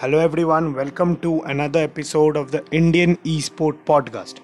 Hello, everyone. Welcome to another episode of the Indian Esport Podcast.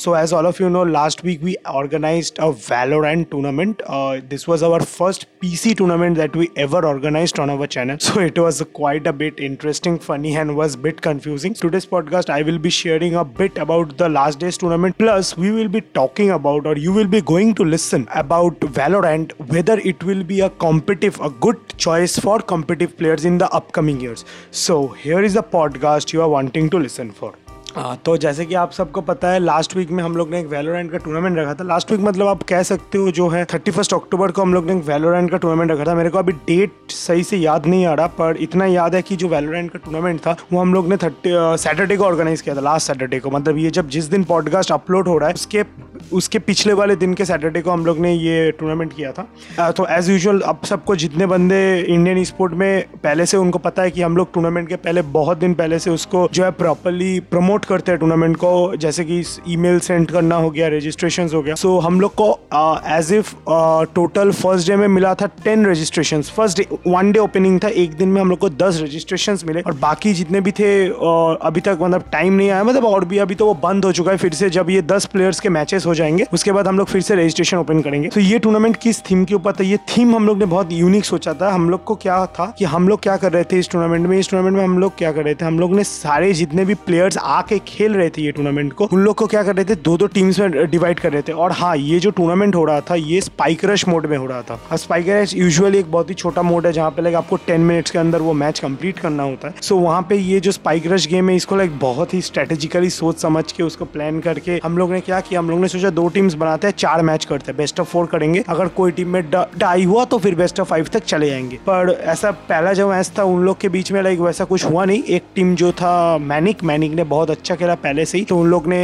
So, as all of you know, last week we organized a Valorant tournament. Uh, this was our first PC tournament that we ever organized on our channel. So, it was quite a bit interesting, funny, and was a bit confusing. Today's podcast, I will be sharing a bit about the last day's tournament. Plus, we will be talking about, or you will be going to listen about Valorant, whether it will be a competitive, a good choice for competitive players in the upcoming years. So, here is the podcast you are wanting to listen for. आ, तो जैसे कि आप सबको पता है last week में हम लोग ने एक वेलोरेंट का टूर्नामेंट रखा था। लास्ट वीक मतलब आप कह सकते हो जो है थर्टी फ़र्स्ट अक्टूबर को हम लोग ने एक वेलोरेंट का टूर्नामेंट रखा था। मेरे को अभी डेट सही से याद नहीं आ रहा पर इतना याद है कि जो वेलोरेंट का टूर्नामेंट था वो हम लोग ने थर्टी सैटरडे को ऑर्गेनाइज किया था लास्ट सैटरडे को। मतलब ये जब जिस दिन पॉडकास्ट अपलोड हो रहा है उसके उसके पिछले वाले दिन के सैटरडे को हम लोग ने ये टूर्नामेंट किया था। तो एज यूजल अब सबको जितने बंदे इंडियन स्पोर्ट में पहले से उनको पता है कि हम लोग टूर्नामेंट के पहले बहुत दिन पहले से उसको जो है प्रॉपरली प्रमोट करते हैं टूर्नामेंट को जैसे कि ईमेल सेंड करना हो गया रजिस्ट्रेशन हो गया। सो so, हम लोग को as if total first day में मिला था ten registration first day one day opening था एक दिन में हम लोग को दस रजिस्ट्रेशन मिले। और बाकी जितने भी थे अभी तक मतलब टाइम नहीं आया मतलब और भी अभी तो वो बंद हो चुका है फिर से जब ये दस प्लेयर्स के मैचेस हो जाएँगे। उसके बाद हम लोग फिर से रजिस्ट्रेशन ओपन करेंगे। तो ये टूर्नामेंट किस थीम के ऊपर था? ये थीम हम लोग ने बहुत यूनिक सोचा था। हम लोग को क्या था कि हम लोग क्या कर रहे थे इस टूर्नामेंट में? इस टूर्नामेंट में हम लोग क्या कर रहे थे? हम लोग ने सारे जितने भी प्लेयर्स आके खेल रहे थे ये टूर्नामेंट को उन लोग को क्या कर रहे थे? दो दो टीम्स में डिवाइड कर रहे थे। और हाँ ये जो टूर्नामेंट हो रहा था ये स्पाइक रश मोड में हो रहा था। और स्पाइक रश यूजुअली एक बहुत ही छोटा मोड है जहाँ पे लाइक आपको टेन मिनट्स के अंदर वो मैच कंप्लीट करना होता है। सो so, वहाँ पे ये जो स्पाइक रश गेम है इसको लाइक बहुत ही स्ट्रेटेजिकली सोच समझ के उसको प्लान करके हम लोग ने क्या किया? हम लोग ने सोचा दो टीम्स बनाते हैं, चार मैच करते हैं। बेस्ट ऑफ़ फोर करेंगे। अगर कोई टीम में डाई हुआ तो फिर बेस्ट ऑफ़ फाइव तक चले जाएँगे। पर ऐसा पहला जो मैच था, उन लोग के बीच में लाइक वैसा कुछ हुआ नहीं। एक टीम जो था मैनिक मैनिक ने बहुत अच्छा खेला पहले से ही। तो उन लोग ने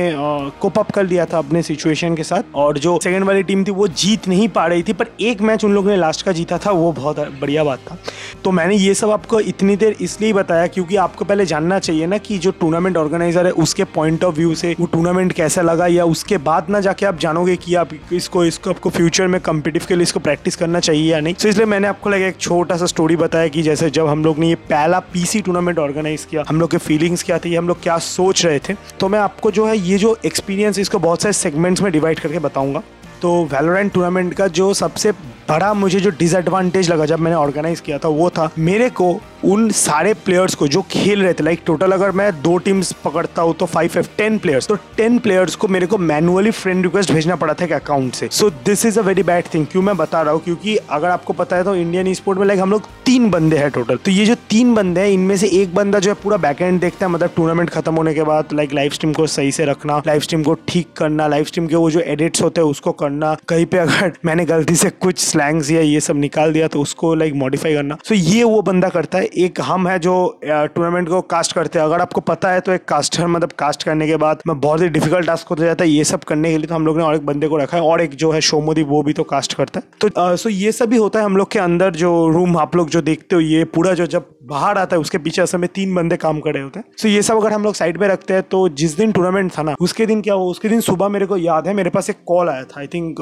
कोप अप कर लिया था अपने सिचुएशन के साथ। और जो सेकंड वाली टीम थी, वो जीत नहीं पा रही थी, पर एक मैच उन लोगों ने लास्ट का जीता था, वो बहुत बढ़िया बात था। तो मैंने ये सब आपको इतनी देर इसलिए बताया, क्योंकि आपको पहले जानना चाहिए ना कि जो टूर्नामेंट ऑर्गेनाइजर है, उसके पॉइंट ऑफ़ व्यू से वो टूर्नामेंट कैसा लगा, या उसके बाद ना जाके आप जानोगे कि आप इसको इसको, आपको फ्यूचर में कम्पिटिव के लिए इसको प्रैक्टिस करना चाहिए या नहीं। तो इसलिए मैंने आपको लगा एक छोटा सा स्टोरी बताया कि जैसे जब हम लोग ने ये पहला पीसी टूर्नामेंट ऑर्गेनाइज किया, हम लोग के फीलिंग्स क्या थी, हम लोग क्या सोच रहे थे तो मैं आपको जो है ये जो एक्सपीरियंस इसको बहुत सारे सेगमेंट्स में डिवाइड करके बताऊँगा। तो वैलोरेंट टूर्नामेंट का जो सबसे बड़ा मुझे जो डिसएडवांटेज लगा जब मैंने ऑर्गेनाइज किया था, वो था मेरे को उन सारे प्लेयर्स को जो खेल रहे थे लाइक टोटल अगर मैं दो टीम्स पकड़ता हूँ तो फाइव फाइव टेन प्लेयर्स तो टेन प्लेयर्स को मेरे को मैनुअली फ्रेंड रिक्वेस्ट भेजना पड़ा था एक अकाउंट से। So this is a very bad thing क्यों मैं बता रहा हूँ? क्योंकि अगर आपको पता है तो इंडियन स्पोर्ट में लाइक हम लोग तीन बंदे हैं टोटल तो ये जो तीन बंदे हैं, इनमें से एक बंदा जो है पूरा बैक एंड देखता है मतलब टूर्नामेंट खत्म होने के बाद लाइक लाइव स्ट्रीम को सही से रखना लाइव स्ट्रीम को ठीक करना लाइव स्ट्रीम के वो जो एडिट्स होते हैं, उसको करना। कहीं पे अगर मैंने गलती से कुछ स्लैंग्स या ये सब निकाल दिया तो उसको लाइक मॉडिफाई करना। सो ये वो बंदा करता है। एक हम है जो टूर्नामेंट को कास्ट करते हैं। अगर आपको पता है तो एक कास्टर मतलब कास्ट करने के बाद, मैं बहुत ही डिफ़िकल्ट टास्क होता जाता है ये सब करने के लिए। तो हम लोग ने और एक बंदे को रखा है। और एक जो है शोमोदी वो भी तो कास्ट करता है। तो सो ये सब भी होता है हम लोग के अंदर जो रूम आप लोग जो देखते हो, ये पूरा जो जब बाहर आता है, उसके पीछे असल में तीन बंदे काम कर रहे होते हैं। सो ये सब अगर हम लोग साइड में रखते हैं तो जिस दिन टूर्नामेंट था ना, उसके दिन क्या हुआ? उसके दिन सुबह मेरे को याद है, मेरे पास एक कॉल आया था आई थिंक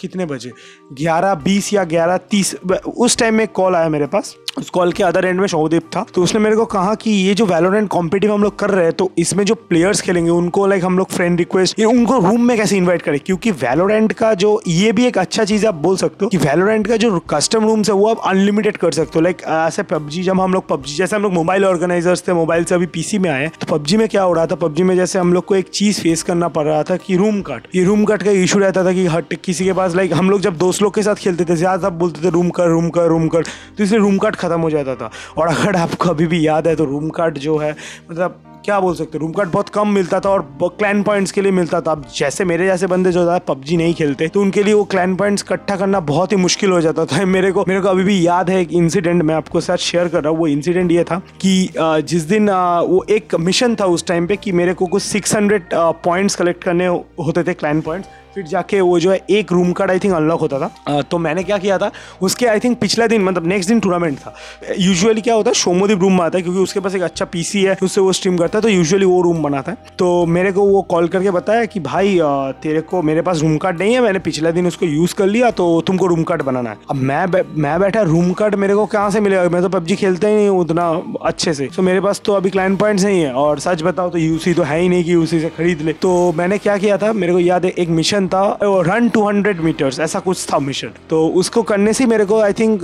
कितने बजे? ग्यारह बीस या ग्यारह तीस उस टाइम में कॉल आया मेरे पास। उस कॉल के अदर एंड में शोदीप था। तो उसने मेरे को कहा कि ये जो वैलोरेंट कॉम्पिटिव हम लोग कर रहे हैं तो इसमें जो प्लेयर्स खेलेंगे, उनको लाइक हम लोग फ्रेंड रिक्वेस्ट उनको रूम में कैसे इन्वाइट करें? क्योंकि वैलोरेंट का जो, ये भी एक अच्छा चीज़ आप बोल सकते हो कि वैलोरेंट का जो कस्टम रूम्स है, वो आप अनलिमिटेड कर सकते हो। लाइक ऐसे पबजी जब हम लोग पबजी, जैसे हम लोग मोबाइल ऑर्गेनाइजर्स थे मोबाइल से अभी पीसी में आए तो पबजी में क्या हो रहा था? पबजी में जैसे हम लोग को एक चीज़ फेस करना पड़ रहा था कि रूम कट ये रूम कट का इशू रहता था कि हट किसी के पास लाइक हम लोग जब दोस्त लोग के साथ खेलते थे ज़्यादा बोलते थे रूम कर रूम कर रूम कर. तो इसलिए रूम कट खत्म हो जाता था। और अगर आपको अभी भी याद है तो रूम कट जो है मतलब क्या बोल सकते रूम कार्ड बहुत कम मिलता था और क्लैन पॉइंट्स के लिए मिलता था। अब जैसे मेरे जैसे बंदे जो है पबजी नहीं खेलते तो उनके लिए वो क्लैन पॉइंट्स इकट्ठा करना बहुत ही मुश्किल हो जाता था। मेरे को मेरे को अभी भी याद है एक इंसिडेंट मैं आपको साथ शेयर कर रहा हूँ। वो इंसिडेंट ये था कि जिस दिन वो एक मिशन था उस टाइम पे कि मेरे को कुछ सिक्स हंड्रेड पॉइंट्स कलेक्ट करने होते थे क्लैन पॉइंट्स फिर जाके वो जो है एक room card I think unlock होता था। तो मैंने क्या किया था उसके आई थिंक पिछले दिन मतलब नेक्स्ट दिन टूर्नामेंट था। यूजुअली क्या होता है सोमोदीप रूम में आता है क्योंकि उसके पास एक अच्छा पीसी है उससे वो स्ट्रीम करता है तो यूजुअली वो रूम बनाता है। तो मेरे को वो कॉल करके बताया कि भाई तेरे को मेरे पास रूम कार्ड नहीं है मैंने पिछले दिन उसको यूज़ कर लिया तो तुमको रूम कार्ड बनाना है। अब मैं मैं बैठा रूम कार्ड मेरे को कहाँ से मिलेगा? मैं तो पबजी खेलता ही नहीं उतना अच्छे से। तो मेरे पास तो अभी क्लाइंट पॉइंट्स नहीं है और सच बताओ तो यूसी तो है ही नहीं कि यूसी से खरीद ले। तो मैंने क्या किया था मेरे को याद है एक मिशन था रन टू हंड्रेड मीटर्स ऐसा कुछ था मिशन तो उसको करने से मेरे को आई थिंक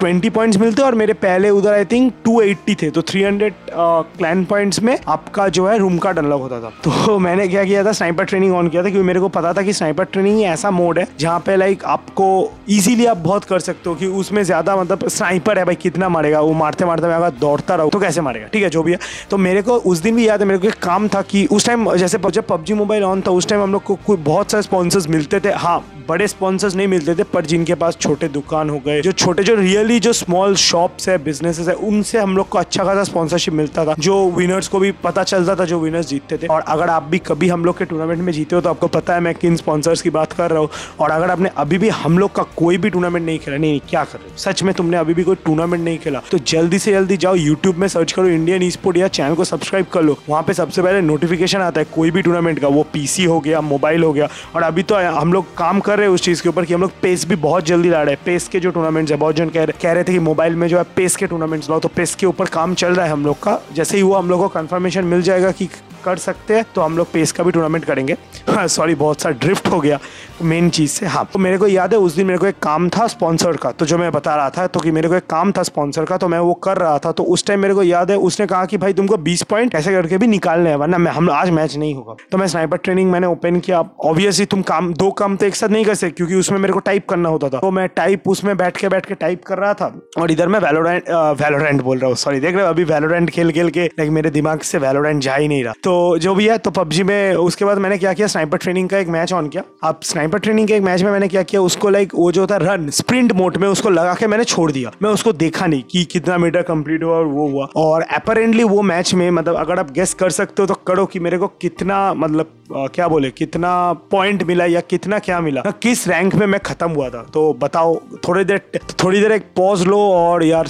ट्वेंटी पॉइंट्स मिलते और मेरे पहले उधर आई थिंक टू एट्टी थे. तो थ्री हंड्रेड क्लाइंट पॉइंट्स में आपका जो है रूम कार्ड अनलॉक होता था. तो मैंने क्या किया था स्नाइपर ट्रेनिंग ऑन किया था, क्योंकि मेरे को पता था कि स्नाइपर ट्रेनिंग ऐसा मोड है, जहाँ पे लाइक आपको इजीली आप बहुत कर सकते हो कि उसमें ज़्यादा मतलब स्नाइपर है भाई, कितना मारेगा? वो मारते मारते मैं अगर दौड़ता रहो तो कैसे मारेगा? ठीक है, जो भी है. तो मेरे को उस दिन भी याद है, मेरे को एक काम था कि उस टाइम जैसे जब पबजी मोबाइल ऑन था, उस टाइम हम लोग को बहुत सारे स्पॉन्सर्स मिलते थे। हाँ बड़े स्पॉन्सर्स नहीं मिलते थे, पर जिनके पास छोटे दुकान हो गए, जो छोटे, जो रियली जो स्मॉल शॉप्स है बिजनेसेस है, उनसे हम लोग को अच्छा खासा स्पॉन्सरशिप मिलता था, जो विनर्स को भी पता चलता था, जो विनर्स जीतते थे। और अगर आप भी कभी हम लोग के टूर्नामेंट में जीते हो तो आपको पता है मैं किन स्पॉन्सर्स की बात कर रहा हूँ। और अगर आपने अभी भी हम लोग का कोई भी टूर्नामेंट नहीं खेला, नहीं, क्या कर रहे हो? सच में तुमने अभी भी कोई टूर्नामेंट नहीं खेला तो जल्दी से जल्दी जाओ यूट्यूब में सर्च करो इंडियन स्पोर्ट या चैनल को सब्सक्राइब कर लो। वहाँ पे सबसे पहले नोटिफिकेशन आता है, कोई भी टूर्नामेंट का, वो पीसी हो गया मोबाइल हो गया और अभी तो हम लोग काम कर रहे हैं उस चीज़ के ऊपर कि हम लोग पेस भी बहुत जल्दी ला रहे हैं। पेस के जो टूर्नामेंट्स है, बहुत जन कह रहे कह रहे थे कि मोबाइल में जो है पेस के टूर्नामेंट्स लाओ तो पेस के ऊपर काम चल रहा है हम लोग का। जैसे ही वो हम लोग को कन्फर्मेशन मिल जाएगा कि कर सकते हैं तो हम लोग पेस का भी टूर्नामेंट करेंगे। हाँ सॉरी बहुत सा ड्रिफ्ट हो गया मेन चीज़ से। हाँ तो मेरे को याद है, उस दिन मेरे को एक काम था स्पॉन्सर का। तो जो मैं बता रहा था तो कि मेरे को एक काम था स्पॉन्सर का तो मैं वो कर रहा था। तो उस टाइम मेरे को याद है, उसने कहा कि, भाई, तुमको बीस पॉइंट ऐसे करके भी निकालने हैं, वरना हम आज मैच नहीं होगा। तो मैं स्नाइपर ट्रेनिंग मैंने ओपन किया। ऑब्वियसली तुम काम, दो काम तो एक साथ नहीं कर सकते, क्योंकि उसमें मेरे को टाइप करना होता था। तो मैं टाइप उसमें बैठ के बैठ के टाइप कर रहा था और इधर मैं वेलोरेंट वैलोरेंट बोल रहा हूँ सॉरी देख रहे हो, अभी वेलोरेंट खेल खेल के लाइक मेरे दिमाग से वैलोरेंट जा ही नहीं रहा। तो जो भी है तो पबजी में, उसके बाद मैंने क्या किया स्नाइपर ट्रेनिंग का एक मैच ऑन किया। अब स्नाइपर ट्रेनिंग के एक मैच में मैंने क्या किया, उसको लाइक वो जो था रन स्प्रिंट मोड में उसको लगा के मैंने छोड़ दिया। मैं उसको देखा नहीं कि कितना मीटर कंप्लीट हुआ और वो हुआ। और अपेरेंटली वो मैच में मतलब अगर आप गेस कर सकते हो तो करो कि मेरे को कितना मतलब आ, क्या बोले कितना पॉइंट मिला या कितना क्या मिला? किस रैंक में मैं खत्म हुआ था? तो बताओ थोड़ी देर थोड़ी देर एक पॉज लो और यार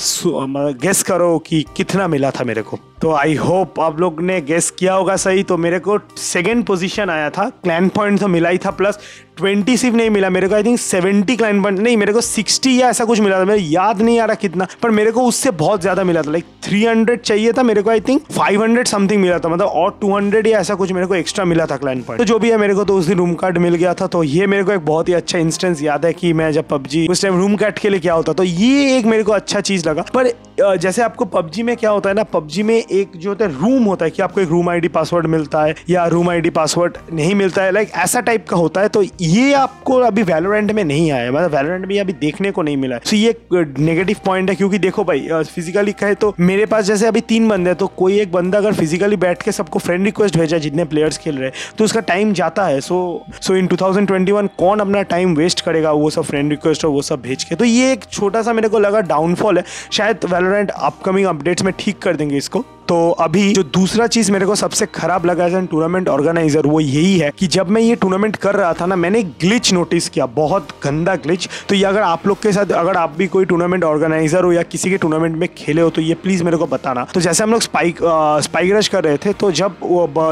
गेस करो कि कितना मिला था मेरे को। तो आई होप आप लोग ने गेस किया होगा सही तो मेरे को सेकेंड पोजीशन आया था क्लैन पॉइंट तो मिला ही था प्लस ट्वेंटी सिर्फ़ नहीं मिला मेरे को आई थिंक सेवेंटी क्लाइन पॉइंट नहीं मेरे को सिक्सटी या ऐसा कुछ मिला था मेरे याद नहीं आ रहा कितना पर मेरे को उससे बहुत ज़्यादा मिला था लाइक थ्री हंड्रेड चाहिए था मेरे को I think five hundred something मिला था मतलब और टू हंड्रेड या ऐसा कुछ मेरे को एक्स्ट्रा मिला था क्लाइन पॉइंट तो जो भी है मेरे को तो उस दिन रूम कार्ड मिल गया था तो ये मेरे को एक बहुत ही अच्छा इंस्टेंस याद है कि मैं जब पबजी उस टाइम रूम कार्ड के लिए क्या होता तो ये एक मेरे को अच्छा चीज़ लगा पर जैसे आपको पबजी में क्या होता है ना पबजी में एक जो होता है रूम होता है कि आपको एक रूम आईडी पासवर्ड मिलता है या रूम आईडी पासवर्ड नहीं मिलता है लाइक ऐसा टाइप का होता है तो ये आपको अभी वैलोरेंट में नहीं आया मतलब वैलोरेंट में अभी देखने को नहीं मिला है। तो ये नेगेटिव पॉइंट है क्योंकि देखो भाई फिजिकली कहे तो मेरे पास जैसे अभी तीन बंदे हैं तो कोई एक बंदा अगर फिजिकली बैठ के सबको फ्रेंड रिक्वेस्ट भेजा जितने प्लेयर्स खेल रहे हैं तो उसका टाइम जाता है। सो सो इन 2021 कौन अपना टाइम वेस्ट करेगा वो सब फ्रेंड रिक्वेस्ट और वो सब भेज के? तो ये एक छोटा सा मेरे को लगा डाउनफॉल है। शायद वेलोरेंट अपकमिंग अपडेट्स में ठीक कर देंगे इसको। तो अभी जो दूसरा चीज़ मेरे को सबसे खराब लगा एज एन टूर्नामेंट ऑर्गेनाइजर वो यही है कि जब मैं ये टूर्नामेंट कर रहा था ना, मैंने ग्लिच नोटिस किया, बहुत गंदा ग्लिच तो ये अगर आप लोग के साथ, अगर आप भी कोई टूर्नामेंट ऑर्गेनाइजर हो या किसी के टूर्नामेंट में खेले हो तो ये प्लीज़ मेरे को बताना। तो जैसे हम लोग स्पाइक स्पाइक रश कर रहे थे तो जब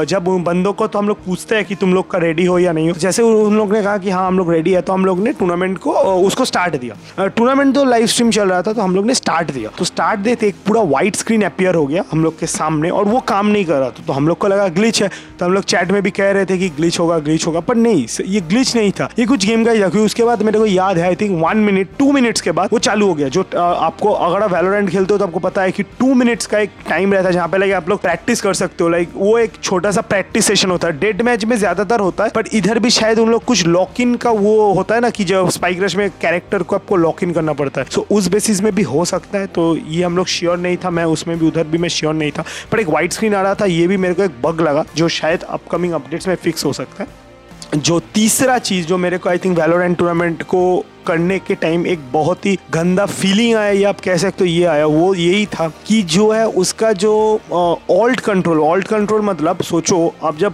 जब उन बंदों को तो हम लोग पूछते हैं कि तुम लोग का रेडी हो या नहीं हो। जैसे उन लोग ने कहा कि हाँ हम लोग रेडी है तो हम लोग ने टूर्नामेंट को उसको स्टार्ट दिया। टूर्नामेंट तो लाइव स्ट्रीम चल रहा था तो हम लोग ने स्टार्ट दिया। तो स्टार्ट देते एक पूरा व्हाइट स्क्रीन अपियर हो गया, हम लोग के सामने और वो काम नहीं कर रहा था। तो हम लोग को लगा ग्लिच है। तो हम लोग चैट में भी कह रहे थे कि ग्लिच होगा ग्लिच होगा, पर नहीं ये ग्लिच नहीं था। ये कुछ गेम का ही था क्योंकि उसके बाद मेरे को याद है I think one minute two minutes के बाद वो चालू हो गया। जो आपको अगर आप वैलोरेंट खेलते हो तो आपको पता है कि टू मिनट्स का एक टाइम रहता है, जहाँ पे लाइक आप लोग प्रैक्टिस कर सकते हो। लाइक वो एक छोटा सा प्रैक्टिस सेशन होता है। डेड मैच में ज़्यादातर होता है बट इधर भी शायद उन लोग कुछ लॉक इन का वो होता है ना कि जब स्पाइक रश में कैरेक्टर को आपको लॉक इन करना पड़ता है। सो उस बेसिस में भी हो सकता है। तो ये हम लोग श्योर नहीं था। मैं उसमें भी, उधर भी मैं श्योर नहीं था। पर एक वाइट स्क्रीन आ रहा था, ये भी मेरे को एक बग लगा, जो शायद अपकमिंग अपडेट्स में फिक्स हो सकता है। जो तीसरा चीज़ जो मेरे को आई थिंक वैलोरेंट टूर्नामेंट को करने के टाइम एक बहुत ही गंदा फीलिंग आया, या आप कह सकते हो, ये आया, वो यही था कि जो है उसका जो ऑल्ट कंट्रोल ऑल्ट कंट्रोल मतलब सोचो, आप जब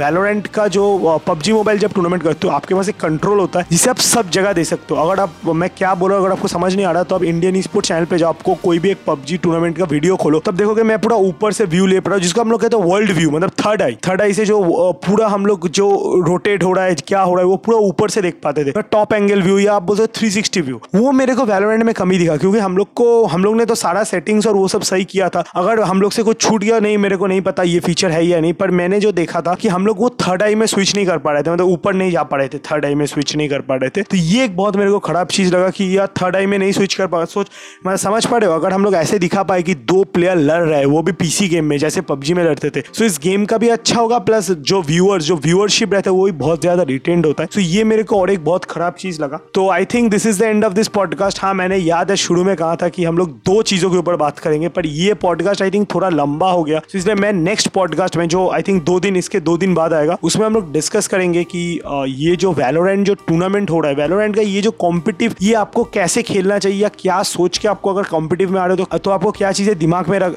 वेलोरेंट का जो पबजी मोबाइल जब टूर्नामेंट करते हो, आपके पास एक कंट्रोल होता है, जिसे आप सब जगह दे सकते हो। अगर आप, मैं क्या बोल रहा हूँ अगर आपको समझ नहीं आ रहा तो आप इंडियन स्पोर्ट चैनल पर जाओ, आपको कोई भी एक पबजी टूर्नामेंट का वीडियो खोलो, तब देखोगे मैं पूरा ऊपर से व्यू ले पा रहा हूँ, जिसको हम लोग कहते हैं वर्ल्ड व्यू मतलब थर्ड आई थर्ड आई से जो पूरा हम लोग जो रोटेट हो रहा है, क्या हो रहा है, वो पूरा ऊपर से देख पाते थे। टॉप एंगल व्यू या आप बोलते थ्री सिक्सटी व्यू वो मेरे को वैलोरेंट में कमी दिखा, क्योंकि हम लोग को, हम लोग ने तो सारा सेटिंग्स और वो सब सही किया था। अगर हम लोग से कुछ छूट गया, नहीं, मेरे को नहीं पता ये फीचर है या नहीं, पर मैंने जो देखा था कि हम लोग वो थर्ड आई में स्विच नहीं कर पा रहे थे मतलब ऊपर नहीं जा पा रहे थे थर्ड आई में स्विच नहीं कर पा रहे थे। तो ये एक बहुत मेरे को खराब चीज़ लगा कि यार थर्ड आई में नहीं स्विच कर पा, सोच मैं समझ पा रहे हो, अगर हम लोग ऐसे दिखा पाए कि दो प्लेयर लड़ रहे हैं, वो भी पीसी गेम में, जैसे पबजी में लड़ते थे। सो इस गेम का भी अच्छा होगा प्लस जो व्यूअर जो व्यूअरशिप रहता है, वो भी बहुत ज़्यादा रिटेंड होता है। सो ये मेरे को और एक बहुत खराब चीज़ लगा। तो I think this is the end of this podcast हाँ मैंने याद है शुरू में कहा था कि हम लोग दो चीज़ों के ऊपर बात करेंगे पर ये पॉडकास्ट आई थिंक थोड़ा लंबा हो गया। तो इसलिए मैं नेक्स्ट पॉडकास्ट में जो आई थिंक दो दिन इसके दो दिन बाद आएगा उसमें हम लोग डिस्कस करेंगे कि ये जो वैलोरेंट जो टूर्नामेंट हो रहा है वैलोरेंट का ये जो कॉम्पिटिव ये आपको कैसे खेलना चाहिए या क्या सोच के आपको अगर कॉम्पिटिव में आ रहे हो तो, तो आपको क्या चीज़ें दिमाग में रख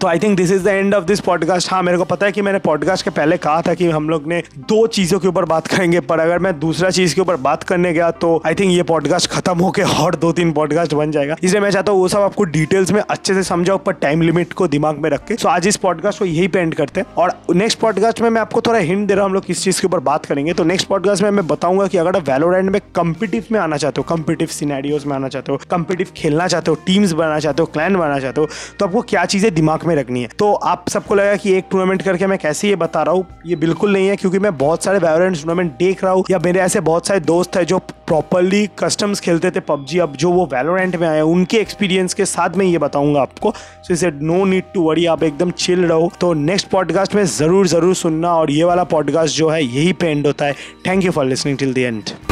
तो I think this is the end of this podcast हाँ मेरे को पता है कि मैंने पॉडकास्ट के पहले कहा था कि हम लोग ने दो चीज़ों के ऊपर बात करेंगे, पर अगर मैं दूसरा चीज़ के ऊपर बात करने गया तो आई थिंक ये पॉडकास्ट खत्म होकर और दो तीन पॉडकास्ट बन जाएगा। इसलिए मैं चाहता हूँ वो सब आपको डिटेल्स में अच्छे से समझाओ, पर टाइम लिमिट को दिमाग में रख के। सो आज इस पॉडकास्ट को यही पे एंड करते हैं। और नेक्स्ट पॉडकास्ट में मैं आपको थोड़ा हिंट दे रहा हूँ, हम लोग किस चीज़ के ऊपर बात करेंगे। तो नेक्स्ट पॉडकास्ट में मैं बताऊँगा कि अगर वैलोरेंट में कंपिटिव में आना चाहते हो कंपिटिव सिनेरियोज में आना चाहते हो कंपिटिव खेलना चाहते हो टीम्स बनाना चाहते हो क्लैन बनाना चाहते हो तो आपको क्या चीज़ें दिमाग में रखनी है। तो आप सबको लगा कि एक टूर्नामेंट करके मैं कैसे ये बता रहा हूँ? ये बिल्कुल नहीं है, क्योंकि मैं बहुत सारे वैलोरेंट टूर्नामेंट देख रहा हूँ, या मेरे ऐसे बहुत सारे दोस्त है जो प्रॉपरली कस्टम्स खेलते थे पबजी अब जो वो वैलोरेंट में आए उनके एक्सपीरियंस के साथ मैं ये बताऊँगा आपको। सो इसे नो नीड टू वरी आप एकदम चिल रहो। तो नेक्स्ट पॉडकास्ट में ज़रूर ज़रूर सुनना, और ये वाला पॉडकास्ट जो है, यही पे एंड होता है। Thank you for listening till the end